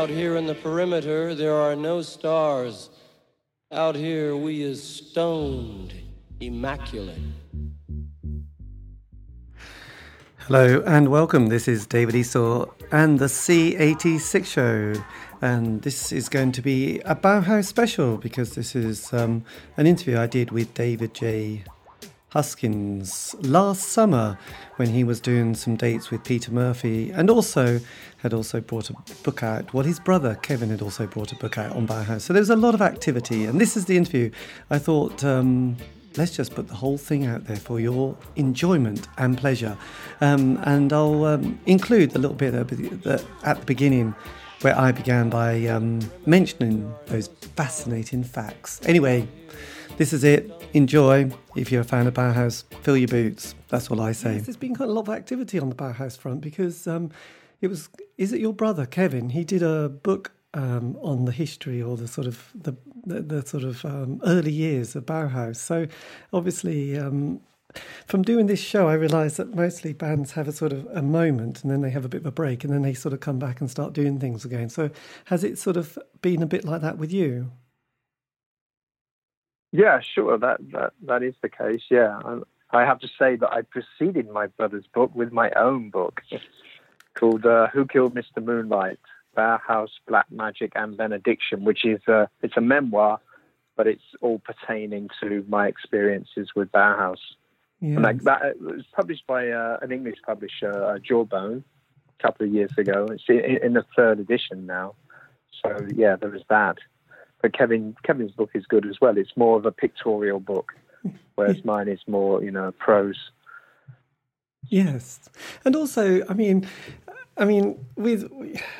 Out here in the perimeter, there are no stars. Out here, we is stoned, immaculate. Hello and welcome. This is David Eastaugh and the C86 show. And this is going to be a Bauhaus special because this is um, an interview I did with David J. Haskins last summer when he was doing some dates with Peter Murphy and also had also brought a book out. Well, his brother Kevin had also brought a book out on Bauhaus. So there was a lot of activity. And this is the interview. I thought, um, let's just put the whole thing out there for your enjoyment and pleasure. Um, and I'll um, include the little bit at the beginning where I began by um, mentioning those fascinating facts. Anyway, this is it. Enjoy. If you're a fan of Bauhaus, fill your boots. That's all I say. Yes, there's been quite a lot of activity on the Bauhaus front because um, it was. Is it your brother Kevin? He did a book um, on the history or the sort of the the, the sort of um, early years of Bauhaus. So obviously. Um, from doing this show, I realised that mostly bands have a sort of a moment and then they have a bit of a break and then they sort of come back and start doing things again. So, has it sort of been a bit like that with you? Yeah, sure. That that that is the case. Yeah, I, I have to say that I preceded my brother's book with my own book called uh, "Who Killed Mr. Moonlight: Bauhaus, Black Magic, and Benediction," which is a it's a memoir, but it's all pertaining to my experiences with Bauhaus. Yes. And like that it was published by uh, an English publisher, uh, Jawbone, a couple of years ago. It's in, in the third edition now. So yeah, there was that but Kevin Kevin's book is good as well. It's more of a pictorial book, whereas mine is more, you know, prose. Yes, and also, I mean, I mean, with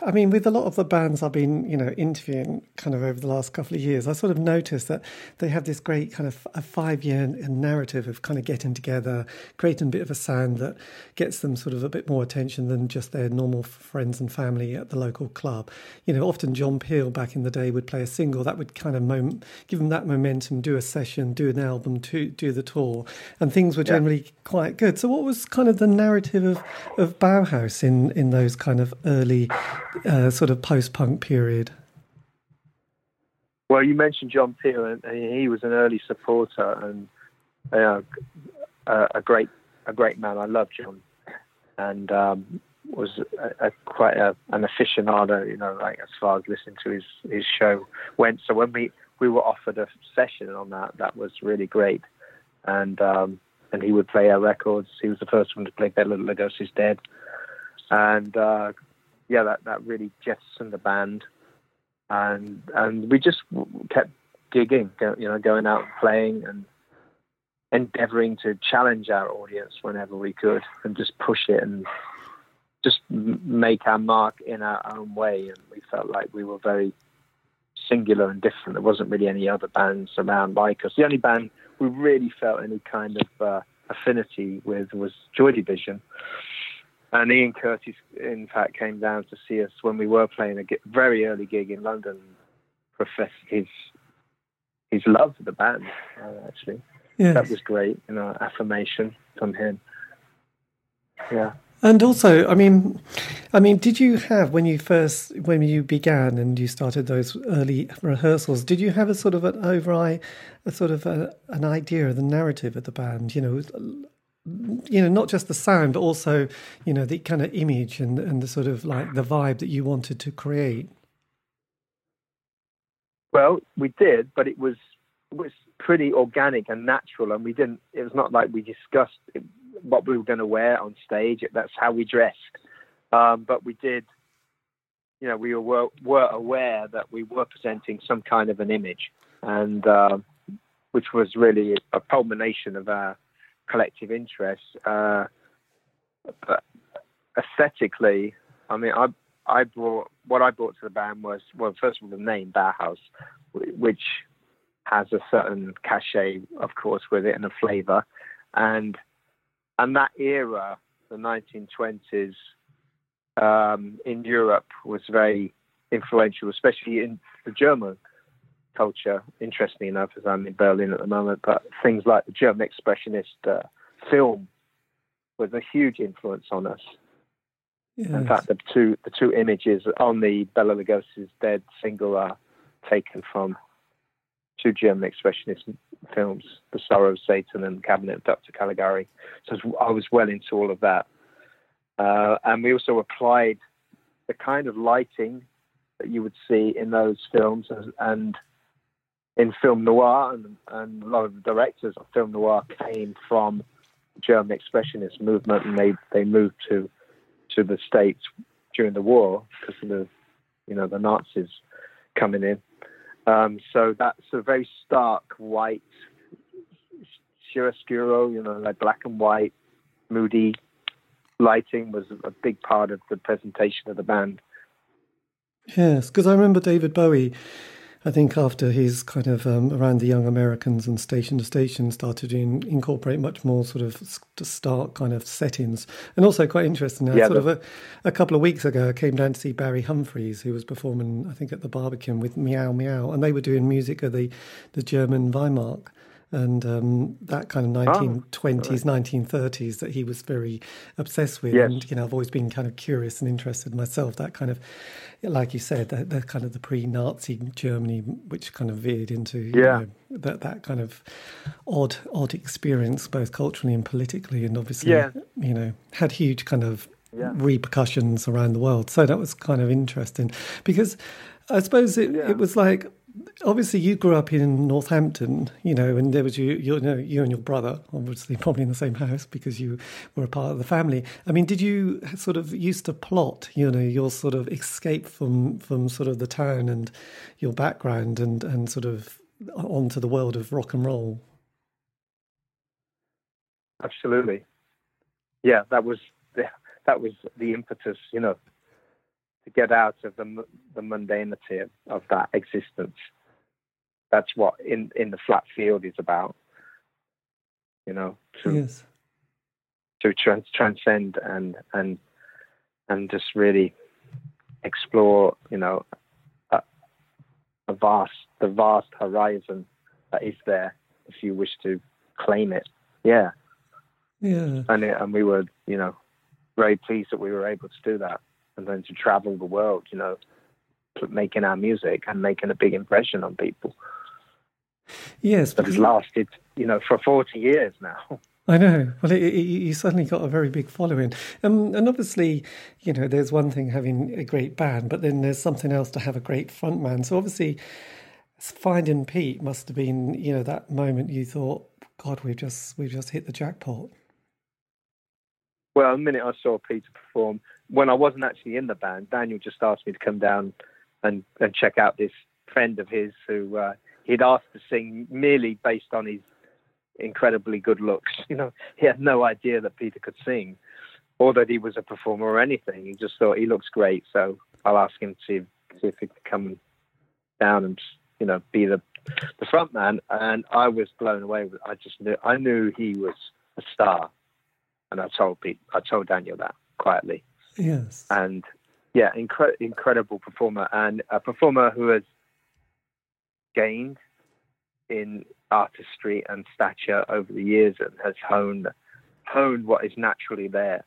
I mean, with a lot of the bands I've been, you know, interviewing kind of over the last couple of years, I sort of noticed that they have this great kind of a five-year narrative of kind of getting together, creating a bit of a sound that gets them sort of a bit more attention than just their normal friends and family at the local club. You know, often John Peel back in the day would play a single that would kind of mom- give them that momentum, do a session, do an album, to do the tour, and things were generally yeah. quite good. So, what was kind of the narrative of of Bauhaus in in those those kind of early uh, sort of post-punk period? Well, you mentioned John Peel, and he was an early supporter and uh, a great a great man. I love John, and um, was a, a, quite a, an aficionado, you know, like as far as listening to his his show went. So when we we were offered a session on that, that was really great, and um, and he would play our records. He was the first one to play Bela Lugosi's Dead, and uh, yeah, that that really jettisoned the band, and and we just kept gigging, you know, going out and playing and endeavoring to challenge our audience whenever we could, and just push it and just make our mark in our own way. And we felt like we were very singular and different. There wasn't really any other bands around like us. The only band we really felt any kind of uh, affinity with was Joy Division. And Ian Curtis, in fact, came down to see us when we were playing a very early gig in London. Professed his his love for the band. Uh, actually, yes. that was great. You know, affirmation from him. Yeah. And also, I mean, I mean, did you have when you first when you began and you started those early rehearsals? Did you have a sort of an over eye, a sort of a, an idea of the narrative of the band? You know, you know, not just the sound, but also, you know, the kind of image and, and the sort of like the vibe that you wanted to create? Well, we did, but it was it was pretty organic and natural, and we didn't. It was not like we discussed what we were going to wear on stage. That's how we dressed, um, but we did. You know, we were were aware that we were presenting some kind of an image, and uh, which was really a culmination of our collective interest. Uh, but aesthetically, I mean, I I brought what I brought to the band was well, first of all, the name Bauhaus, which has a certain cachet, of course, with it and a flavour, and and that era, the 1920s um, in Europe, was very influential, especially in the German culture. Interestingly enough, as I'm in Berlin at the moment, but things like the German expressionist uh, film was a huge influence on us. Yes. In fact, the two the two images on the Bela Lugosi's Dead single are taken from two German expressionist films, The Sorrow of Satan and Cabinet of Dr. Caligari. So I was well into all of that. Uh, and we also applied the kind of lighting that you would see in those films and in film noir, and, and a lot of the directors of film noir came from German expressionist movement, and they, they moved to to the states during the war because of the you know the Nazis coming in. Um, so that's a very stark white chiaroscuro, you know, like black and white, moody lighting was a big part of the presentation of the band. Yes, because I remember David Bowie. I think after he's kind of um, around the young Americans and station to station started to in, incorporate much more sort of stark kind of settings, and also quite interesting. Yeah, sort of a, a, couple of weeks ago, I came down to see Barry Humphries, who was performing, I think, at the Barbican with Meow Meow, and they were doing music of the the German Weimar and um, that kind of 1920s, oh, right. 1930s that he was very obsessed with. Yes. And, you know, I've always been kind of curious and interested myself, that kind of, like you said, the, that kind of the pre Nazi Germany, which kind of veered into, yeah. Know, that, that kind of odd, odd experience, both culturally and politically. And obviously, yeah. you know, had huge kind of yeah. repercussions around the world. So that was kind of interesting because I suppose it, yeah. it was like obviously you grew up in Northampton, you know, and there was you, you know, you and your brother, obviously probably in the same house because you were a part of the family. I mean, did you sort of used to plot, you know, your sort of escape from from sort of the town and your background and and sort of onto the world of rock and roll? Absolutely, yeah. That was the, that was the impetus, you know, to get out of the the mundanity of, of that existence. That's what in in the flat field is about. You know, to yes. to trans- transcend and and and just really explore. You know, a, a vast the vast horizon that is there if you wish to claim it. Yeah. Yeah. And it, and we were, you know, very pleased that we were able to do that and then to travel the world, you know, making our music and making a big impression on people. Yes, but it's lasted, you know, for forty years now. I know. Well, it, it, you suddenly got a very big following, um, and obviously, you know, there's one thing having a great band, but then there's something else to have a great frontman. So obviously, finding Pete must have been, you know, that moment you thought, God, we've just we've just hit the jackpot. Well, the minute I saw Peter perform, when I wasn't actually in the band, Daniel just asked me to come down and, and check out this friend of his who uh, he'd asked to sing merely based on his incredibly good looks. You know, he had no idea that Peter could sing or that he was a performer or anything. He just thought he looks great, so I'll ask him to see, if he could come down and you know be the the front man. And I was blown away. I just knew I knew he was a star, and I told Pete, I told Daniel that quietly. Yes. And yeah, incre- incredible performer and a performer who has gained in artistry and stature over the years and has honed honed what is naturally there.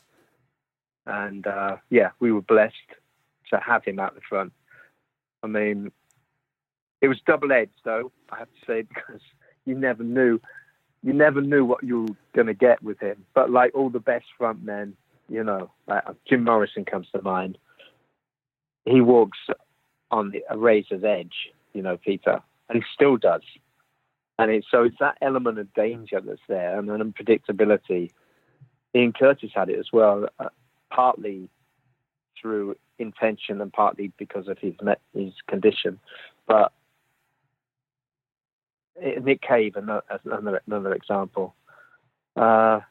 And uh, yeah, we were blessed to have him at the front. I mean, it was double edged though, I have to say, because you never knew you never knew what you were going to get with him. But like all the best front men, you know, like Jim Morrison comes to mind. He walks on the, a razor's edge, you know, Peter, and he still does. And it's, so it's that element of danger that's there and an unpredictability. Ian Curtis had it as well, uh, partly through intention and partly because of his his condition. But Nick Cave, another another, another example, uh,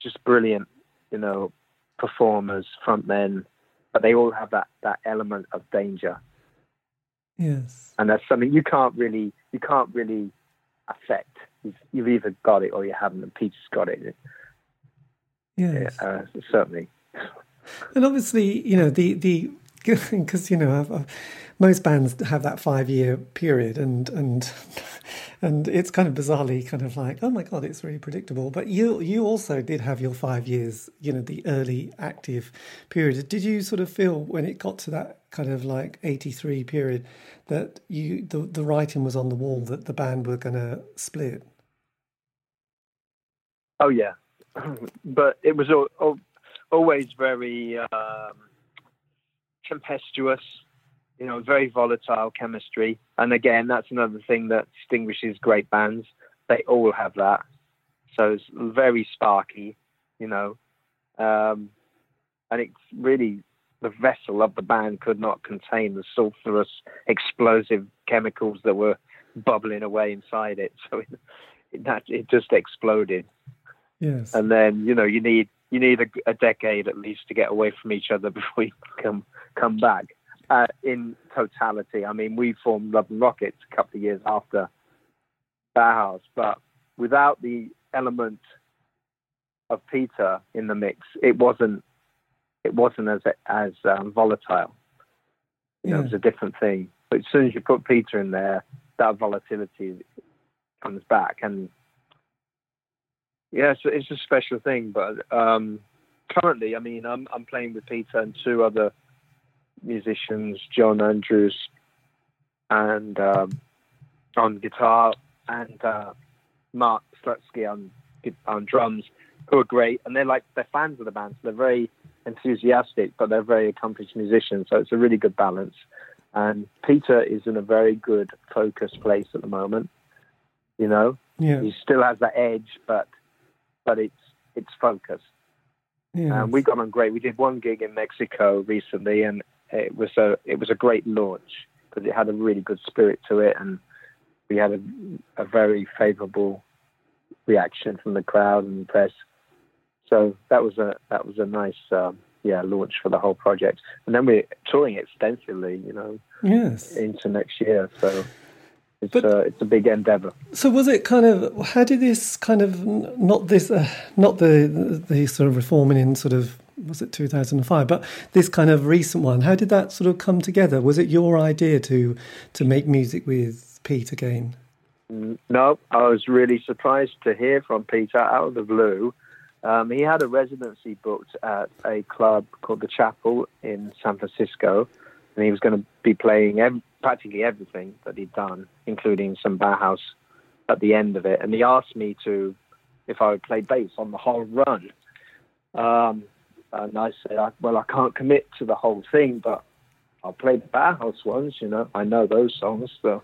just brilliant you know, performers, frontmen, but they all have that that element of danger. Yes, and that's something you can't really you can't really affect. You've, you've either got it or you haven't, and Peter's got it. Yes, yeah, uh, certainly. And obviously, you know the the because you know I've, I've, most bands have that five year period, and and and it's kind of bizarrely kind of like, oh my god, it's really predictable. But you you also did have your five years, you know, the early active period. Did you sort of feel when it got to that kind of like eighty three period that you the the writing was on the wall that the band were going to split? Oh yeah, but it was always very um, tempestuous you know, very volatile chemistry. And again, that's another thing that distinguishes great bands. They all have that. So it's very sparky, you know. Um, and it's really the vessel of the band could not contain the sulfurous, explosive chemicals that were bubbling away inside it. So it, it, that, it just exploded. Yes. And then, you know, you need you need a, a decade at least to get away from each other before you come come back uh, in totality. I mean, we formed Love and Rockets a couple of years after Bauhaus, but without the element of Peter in the mix, it wasn't it wasn't as as um, volatile. You know, it was a different thing. But as soon as you put Peter in there, that volatility comes back, and yeah, it's, it's a special thing. But um, currently, I mean, I'm I'm playing with Peter and two other musicians, John Andrews, and um, on guitar, and uh, Mark Slutsky on on drums, who are great, and they're like they're fans of the band, so they're very enthusiastic, but they're very accomplished musicians, so it's a really good balance. And Peter is in a very good focused place at the moment. You know, yeah. he still has that edge, but but it's it's focused. Yeah. And we got on great. We did one gig in Mexico recently, and it was a it was a great launch because it had a really good spirit to it, and we had a, a very favourable reaction from the crowd and the press. So that was a that was a nice um, yeah launch for the whole project, and then we're touring extensively, you know, yes, into next year. So it's but, uh, it's a big endeavor. So was it kind of how did this kind of not this uh, not the the sort of reforming in sort of was it 2005 but this kind of recent one how did that sort of come together? Was it your idea to to make music with pete again? No i was really surprised to hear from peter out of the blue. Um, he had a residency booked at a club called the chapel in san francisco and he was going to be playing ev- practically everything that he'd done including some bauhaus at the end of it. And he asked me to if i would play bass on the whole run. Um, and I said, well, I can't commit to the whole thing, but I'll play the Bauhaus ones, you know, I know those songs. So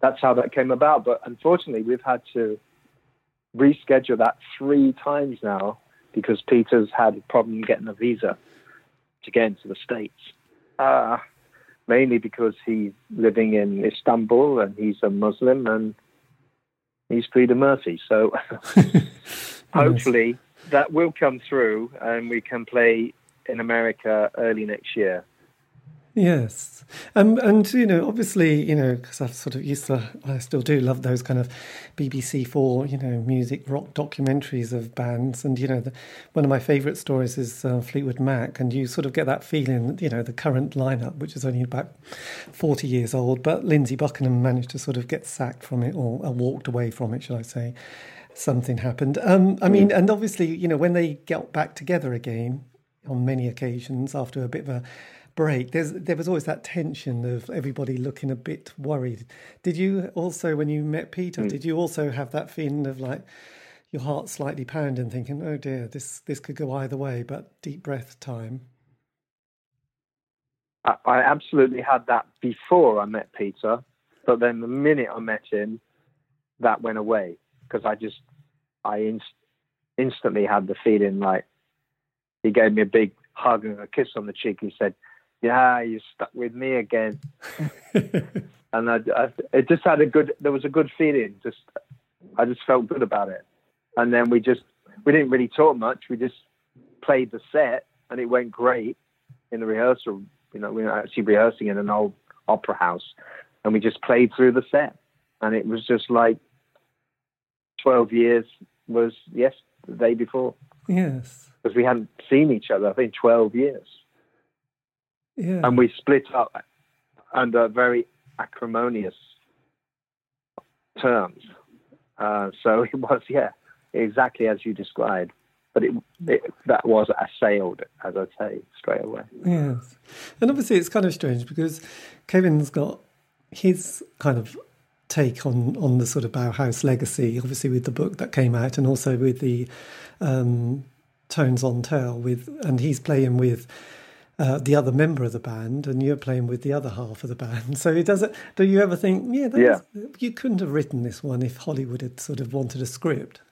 that's how that came about. But unfortunately, we've had to reschedule that three times now because Peter's had a problem getting a visa to get into the States. Uh, mainly because he's living in Istanbul and he's a Muslim and he's Peter Murphy. So hopefully that will come through, and we can play in America early next year. Yes, um, and you know, obviously, you know, because I've sort of used to, I still do love those kind of BBC Four, you know, music rock documentaries of bands, and you know, the, one of my favourite stories is uh, Fleetwood Mac, and you sort of get that feeling, you know, the current lineup, which is only about forty years old, but Lindsey Buckingham managed to sort of get sacked from it or, walked away from it, shall I say? Something happened. Um, I mean, mm. and obviously, you know, when they got back together again on many occasions after a bit of a break, there's there was always that tension of everybody looking a bit worried. Did you also, when you met Peter, mm. did you also have that feeling of like your heart slightly pounding, thinking, "Oh dear, this this could go either way," but deep breath time. I, I absolutely had that before I met Peter, but then the minute I met him, that went away because I just I inst- instantly had the feeling like he gave me a big hug and a kiss on the cheek. He said, "Yeah, you stuck with me again," and I, I, it just had a good. There was a good feeling. Just I just felt good about it, and then we just we didn't really talk much. We just played the set, and it went great in the rehearsal. You know, we were actually rehearsing in an old opera house, and we just played through the set, and it was just like 12 years was yes the day before. Yes. Because we hadn't seen each other, I think, 12 years. Yeah. And we split up under very acrimonious terms. Uh, so it was, yeah, exactly as you described. But it, it, that was assailed, as I say, straight away. Yes, and obviously it's kind of strange because Kevin's got his kind of take on on the sort of Bauhaus legacy, obviously with the book that came out, and also with the um, Tones on Tail with, and he's playing with. Uh, the other member of the band, and you're playing with the other half of the band. So it doesn't. Do you ever think, yeah, yeah. you couldn't have written this one if Hollywood had sort of wanted a script?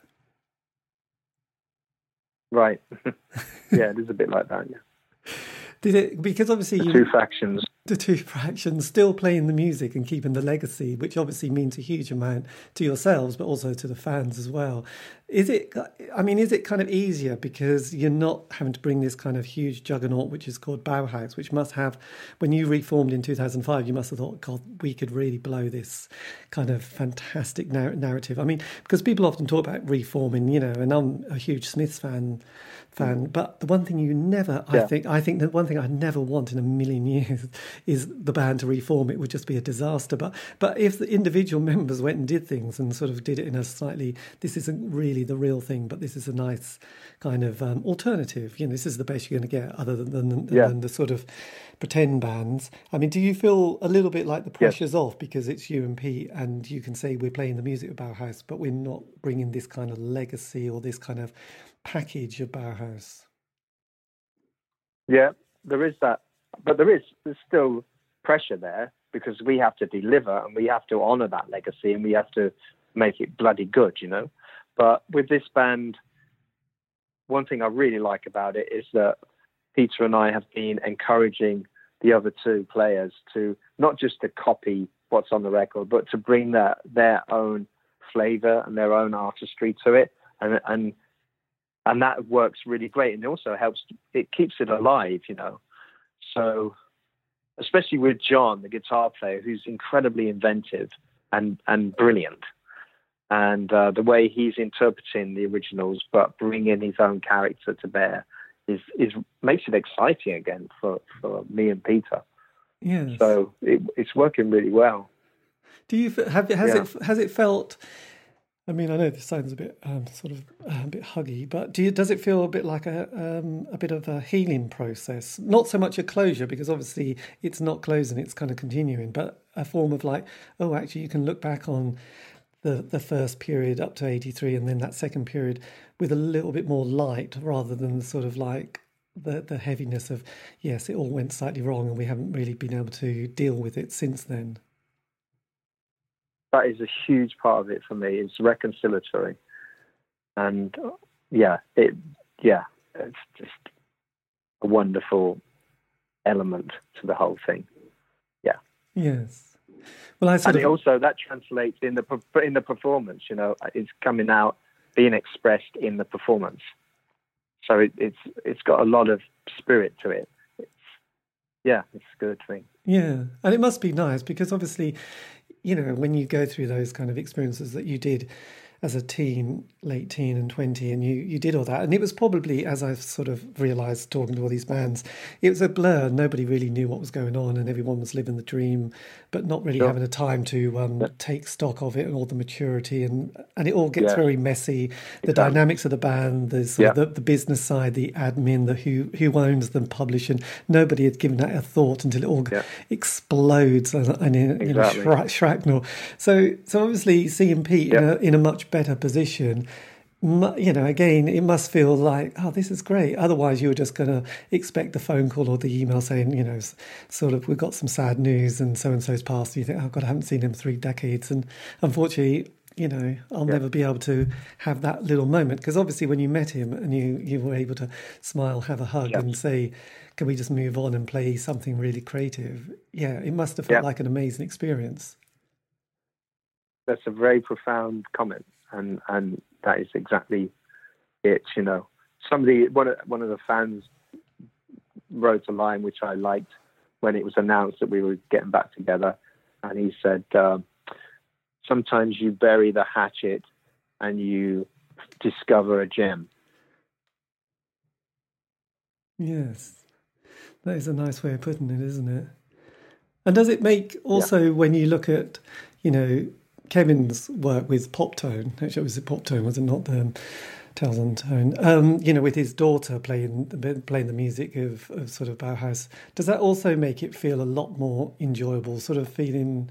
Right. yeah, it is a bit like that. Yeah. Did it because obviously the you, two factions the two fractions still playing the music and keeping the legacy, which obviously means a huge amount to yourselves, but also to the fans as well. Is it? I mean, is it kind of easier because you're not having to bring this kind of huge juggernaut, which is called Bauhaus, which must have, when you reformed in 2005, you must have thought, God, we could really blow this kind of fantastic narrative. I mean, because people often talk about reforming, you know, and I'm a huge Smiths fan fan. But the one thing you never, yeah. I think, I think the one thing I'd never want in a million years is the band to reform. It would just be a disaster. But but if the individual members went and did things and sort of did it in a slightly, this isn't really the real thing, but this is a nice kind of um, alternative. You know, this is the best you're going to get, other than than, yeah. than, the sort of pretend bands. I mean, do you feel a little bit like the pressure's off because it's you and Pete, and you can say we're playing the music of Bauhaus, but we're not bringing this kind of legacy or this kind of package of Bauhaus. Yeah, there is that, but there is there's still pressure there because we have to deliver and we have to honor that legacy and we have to make it bloody good, you know. But with this band, one thing I really like about it is that Peter and I have been encouraging the other two players to not just to copy what's on the record, but to bring their their own flavor and their own artistry to it, and and and that works really great. And it also helps it keeps it alive you know. So especially with john the guitar player who's incredibly inventive and and brilliant. And uh, the way he's interpreting the originals but bringing his own character to bear is is makes it exciting again for for me and peter. Yeah so it, it's working really well. Do you have has yeah. it has it felt I mean, I know this sounds a bit um, sort of uh, a bit huggy, but do you, does it feel a bit like a um, a bit of a healing process? Not so much a closure, because obviously it's not closing; it's kind of continuing, but a form of like, oh, actually, you can look back on the the first period up to eighty three, and then that second period with a little bit more light, rather than the sort of like the the heaviness of yes, it all went slightly wrong, and we haven't really been able to deal with it since then that is a huge part of it for me. It's reconciliatory, and yeah, it yeah, it's just a wonderful element to the whole thing. Yeah. Yes. Well, I and of... also that translates in the in the performance. You know, it's coming out, being expressed in the performance. So it, it's it's got a lot of spirit to it. It's, yeah, it's a good thing. Yeah, and it must be nice because obviously you know, when you go through those kind of experiences that you did as a teen, late teen and 20, and you, you did all that. And it was probably, as I've sort of realised talking to all these bands, it was a blur. Nobody really knew what was going on, and everyone was living the dream, but not really sure. having a time to um, yeah. take stock of it and all the maturity. And, and it all gets yeah. very messy. The exactly. dynamics of the band, the, yeah. the, the business side, the admin, the who, who owns them, publishing. Nobody had given that a thought until it all explodes and, and in, exactly. you know, shrapnel. So, so obviously, seeing Pete in, a, in a much better position you know, again, it must feel like, oh, this is great. Otherwise, you're just going to expect the phone call or the email saying, you know, sort of, we've got some sad news and so and so's passed. And you think, oh, God, I haven't seen him three decades. And unfortunately, you know, I'll yeah. never be able to have that little moment because obviously, when you met him and you you were able to smile, have a hug, yeah. and say, "Can we just move on and play something really creative?" Yeah, it must have felt yeah. like an amazing experience. That's a very profound comment and and that is exactly it. You know, somebody one of one of the fans wrote a line which I liked when it was announced that we were getting back together, and he said, uh, "Sometimes you bury the hatchet and you discover a gem." Yes, that is a nice way of putting it, isn't it? And does it make also yeah. when you look at, you know, Kevin's work with Pop Tone. Actually, it was Pop Tone, was it not the um, Tales on Tone? Um, you know, with his daughter playing playing the music of, of sort of Bauhaus. Does that also make it feel a lot more enjoyable? Sort of feeling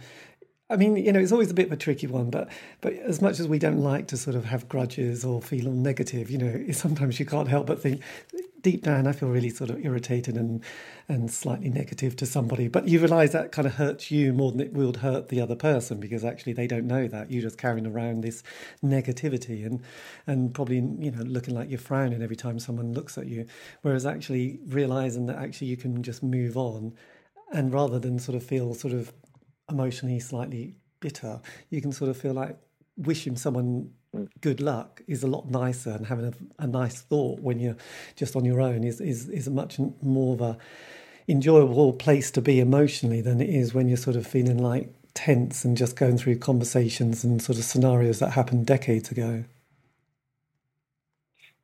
I mean, you know, it's always a bit of a tricky one, but but as much as we don't like to sort of have grudges or feel negative, you know, sometimes you can't help but think deep down I feel really sort of irritated and and slightly negative to somebody. But you realise that kind of hurts you more than it would hurt the other person because actually they don't know that you're just carrying around this negativity and and probably you know looking like you're frowning every time someone looks at you. Whereas actually realising that actually you can just move on and rather than sort of feel sort of emotionally slightly bitter, you can sort of feel like wishing someone good luck is a lot nicer and having a, a, nice thought when you're just on your own is, is, is a much more of a enjoyable place to be emotionally than it is when you're sort of feeling like tense and just going through conversations and sort of scenarios that happened decades ago.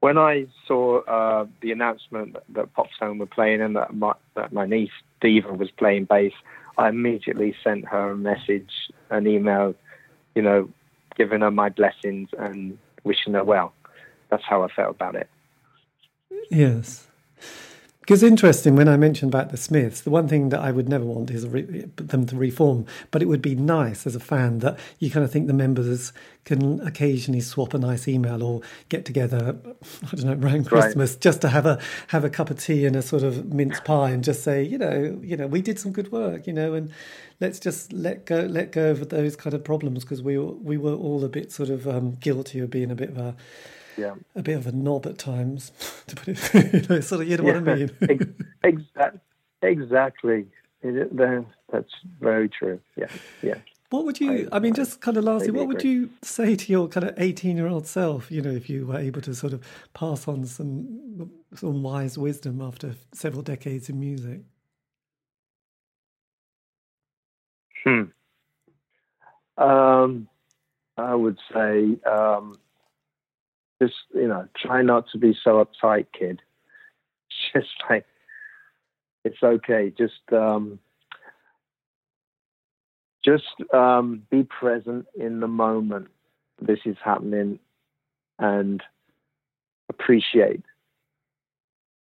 When I saw uh, the announcement that, that Pop Tone were playing and that my, that my niece Diva was playing bass, I immediately sent her a message, an email, you know, giving her my blessings and wishing her well. That's how I felt about it. Yes. Because interesting, when I mentioned about the Smiths, the one thing that I would never want is re- them to reform. But it would be nice as a fan that you kind of think the members can occasionally swap a nice email or get together. I don't know around Christmas right. just to have a have a cup of tea and a sort of mince pie and just say, you know, you know, we did some good work, you know, and let's just let go let go of those kind of problems because we we were all a bit sort of um, guilty of being a bit of a yeah. a bit of a knob at times, to put it, you know, sort of, you know yeah. what I mean? exactly. Exactly. That's very true. Yeah. Yeah. What would you, I, I mean, just kind of lastly, what would you say to your kind of 18 year old self, you know, if you were able to sort of pass on some, some wise wisdom after several decades in music? Hmm. Um, I would say um, just you know try not to be so uptight kid. Just like it's okay. Just um just um be present in the moment this is happening and appreciate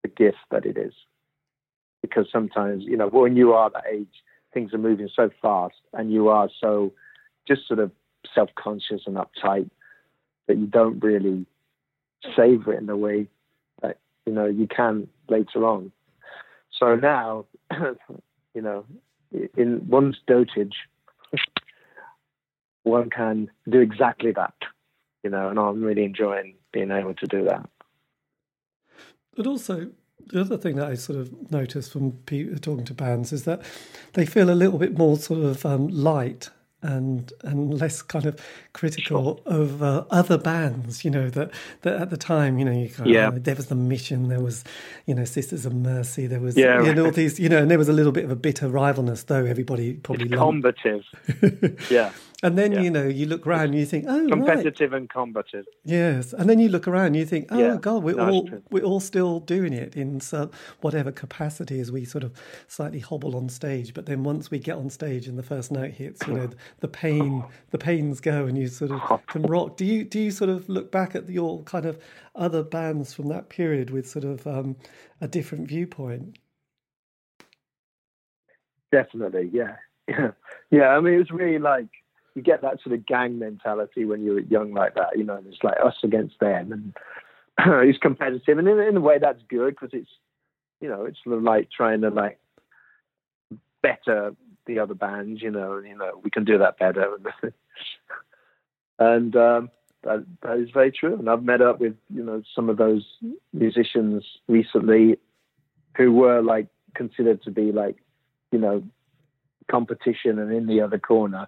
the gift that it is. Because sometimes you know when you are that age things are moving so fast and you are so just sort of self-conscious and uptight that you don't really savor it in the way that you know you can later on. So now, you know, in one's dotage, one can do exactly that. You know, and I'm really enjoying being able to do that. But also, the other thing that I sort of noticed from people talking to bands is that they feel a little bit more sort of um, light and and less kind of critical sure. of uh, other bands. You know that that at the time, you know, you kind yeah. there was the Mission, there was, you know, Sisters of Mercy, there was yeah, you know, all these, you know, and there was a little bit of a bitter rivalness, though everybody probably it's combative. yeah. And then yeah. you know you look around and you think, oh, competitive right. and combative. Yes, and then you look around and you think, oh yeah. God, we're all we're all still doing it in some, whatever capacity as we sort of slightly hobble on stage. But then once we get on stage and the first note hits, you know, the pain the pains go and you sort of can rock. Do you do you sort of look back at your kind of other bands from that period with sort of um, a different viewpoint? Definitely, yeah, yeah, yeah. I mean, it was really like you get that sort of gang mentality when you're young like that. You know, it's like us against them, and it's competitive, and in, in a way that's good because it's you know it's sort of like trying to like better the other bands. You know, and, you know we can do that better, and um, that that is very true. And I've met up with you know some of those musicians recently who were like considered to be like you know competition and in the other corner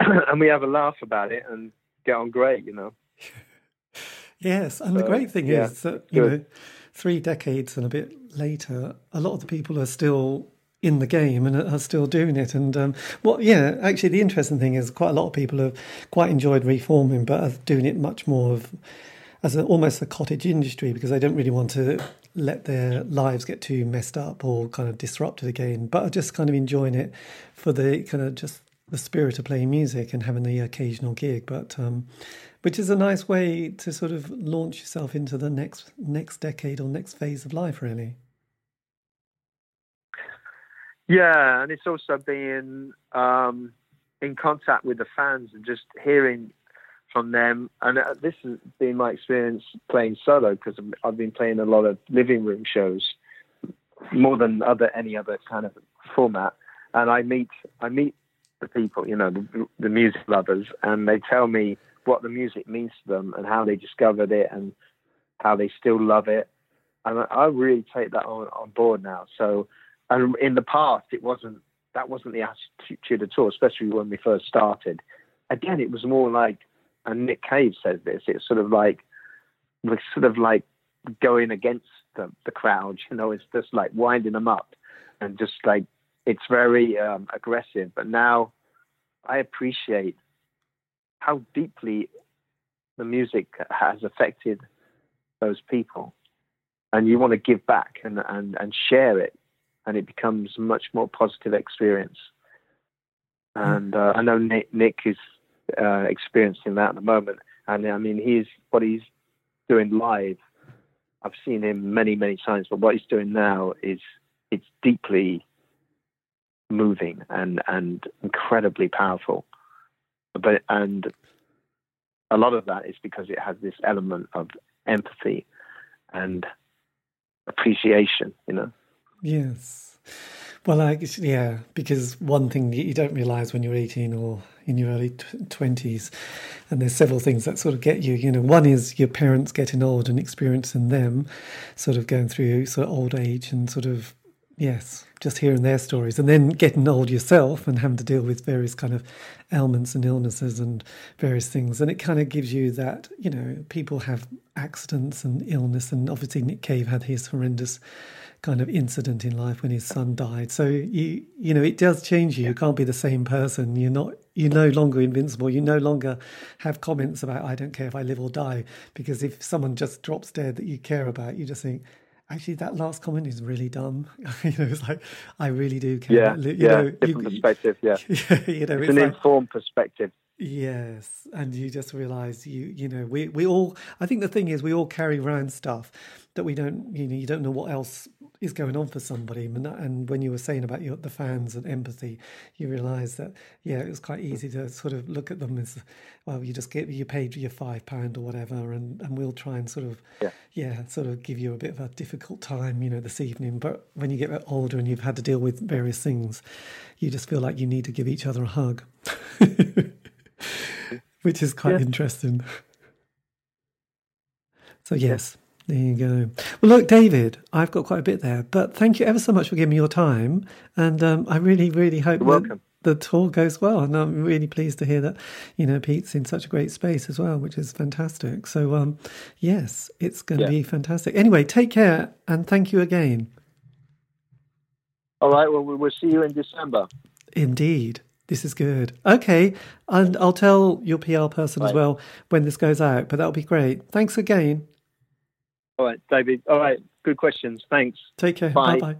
and we have a laugh about it and get on great, you know. yes, and so, the great thing yeah, is that you know, three decades and a bit later, a lot of the people are still in the game and are still doing it. And um, well, yeah, actually, the interesting thing is quite a lot of people have quite enjoyed reforming, but are doing it much more of as a, almost a cottage industry because they don't really want to let their lives get too messed up or kind of disrupted again, but are just kind of enjoying it for the kind of just the spirit of playing music and having the occasional gig, but um, which is a nice way to sort of launch yourself into the next next decade or next phase of life, really. Yeah, and it's also being um, in contact with the fans and just hearing from them. And uh, this has been my experience playing solo because I've been playing a lot of living room shows more than other any other kind of format. And I meet I meet the people, you know, the, the music lovers, and they tell me what the music means to them and how they discovered it and how they still love it. And I, I really take that on, on board now. So, and in the past, it wasn't that wasn't the attitude at all, especially when we first started. Again, it was more like, and Nick Cave says this, it's sort of like, we're sort of like going against the, the crowd, you know, it's just like winding them up and just like, it's very um, aggressive. But now I appreciate how deeply the music has affected those people. And you want to give back and, and, and share it and it becomes a much more positive experience. And uh, I know Nick, Nick is uh, experiencing that at the moment, and I mean he's what he's doing live. I've seen him many many times, but what he's doing now is it's deeply moving and and incredibly powerful. But and a lot of that is because it has this element of empathy and appreciation, you know. Yes. Well, I guess, yeah, because one thing you don't realize when you're 18 or in your early 20s, and there's several things that sort of get you. You know, one is your parents getting old and experiencing them, sort of going through sort of old age and sort of Yes, just hearing their stories, and then getting old yourself and having to deal with various kind of ailments and illnesses and various things, and it kind of gives you that you know people have accidents and illness, and obviously Nick Cave had his horrendous kind of incident in life when his son died. So you you know it does change you. You can't be the same person. You're not you're no longer invincible. You no longer have comments about I don't care if I live or die because if someone just drops dead that you care about, you just think actually that last comment is really dumb. you know, it's like I really do care. Yeah, you yeah, know, different you, perspective. Yeah, you know, it's, it's an like, informed perspective. Yes, and you just realise you you know we we all. I think the thing is we all carry around stuff that we don't you know you don't know what else is going on for somebody. And when you were saying about your, the fans and empathy, you realise that yeah, it was quite easy to sort of look at them as well. You just get you paid your five pound or whatever, and and we'll try and sort of yeah. yeah sort of give you a bit of a difficult time, you know, this evening. But when you get older and you've had to deal with various things, you just feel like you need to give each other a hug. which is quite yeah. interesting. So yes, there you go. Well, look, David, I've got quite a bit there, but thank you ever so much for giving me your time, and um, I really, really hope that the tour goes well. And I'm really pleased to hear that you know Pete's in such a great space as well, which is fantastic. So um, yes, it's going to yeah. be fantastic. Anyway, take care and thank you again. All right. Well, we'll see you in December. Indeed. This is good. Okay. And I'll tell your PR person right. as well when this goes out, but that'll be great. Thanks again. All right, David. All right. Good questions. Thanks. Take care. Bye bye.